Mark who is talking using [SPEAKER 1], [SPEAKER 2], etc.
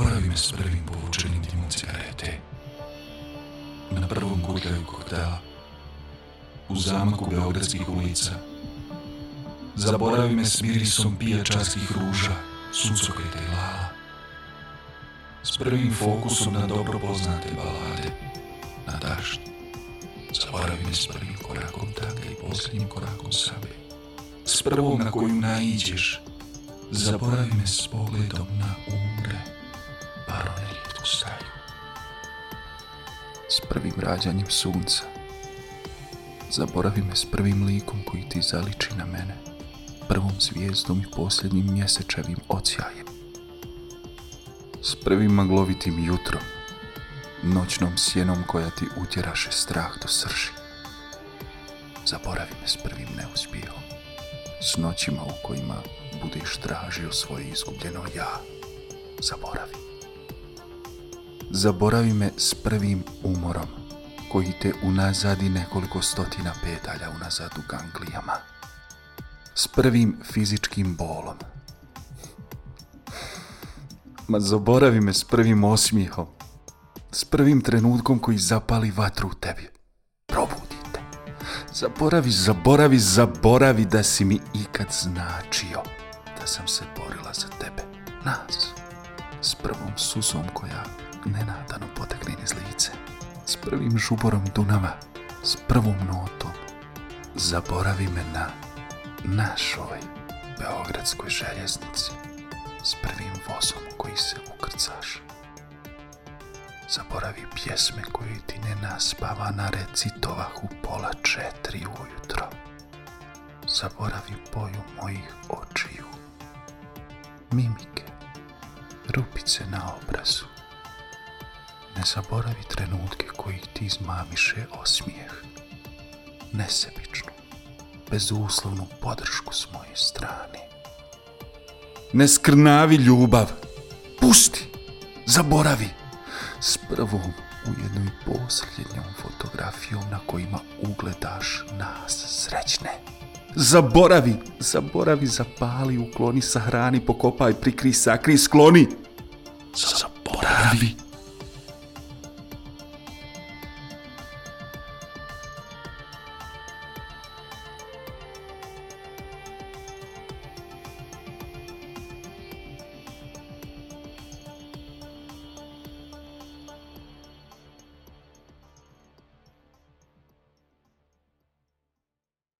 [SPEAKER 1] Zaboravi me s prvim povučenim dimom cigarete. Na prvom kurljaju koktela. U zamaku Beogradskih ulica. Zaboravi me s mirisom pijačarskih ruža, suncokreta i lala. S prvim fokusom na dobro poznate balade. Na dašt. Zaboravi me s prvim korakom taka i posljednjim korakom sabe. S prvom na koju naiđeš. Zaboravi me s pogledom na umre.
[SPEAKER 2] S prvim rađanjem sunca. Zaboravi me s prvim likom koji ti zaliči na mene. Prvom zvijezdom i posljednjim mjesečevim odsjajem. S prvim maglovitim jutrom. Noćnom sjenom koja ti utjeraše strah do srži. Zaboravi me s prvim neuspjehom. S noćima u kojima budeš tražio svoje izgubljeno ja. Zaboravi. Zaboravi me s prvim umorom koji te unazadi nekoliko stotina pedalja unazad u ganglijama. S prvim fizičkim bolom. Ma zaboravi me s prvim osmijehom. S prvim trenutkom koji zapali vatru u tebi. Probudite. Zaboravi, zaboravi, zaboravi da si mi ikad značio. Da sam se borila za tebe. Nas. S prvom suzom koja nenadano potekne niz lice. S prvim žuborom Dunava. S prvom notom. Zaboravi me na našoj Beogradskoj željeznici. S prvim vozom koji se ukrcaš. Zaboravi pjesme koje ti ne naspava na recitovah u pola četiri ujutro. Zaboravi boju mojih očiju. Mimike. Rupice na obrazu. Ne zaboravi trenutke kojih ti izmamiše osmijeh. Nesebičnu, bezuslovnu podršku s moje strane. Ne skrnavi ljubav. Pusti. Zaboravi. S prvom, ujedno i posljednjom fotografijom na kojima ugledaš nas srećne. Zaboravi, zaboravi, zapali, ukloni, sahrani, pokopaj, prikri, sakri, skloni. Zaboravi.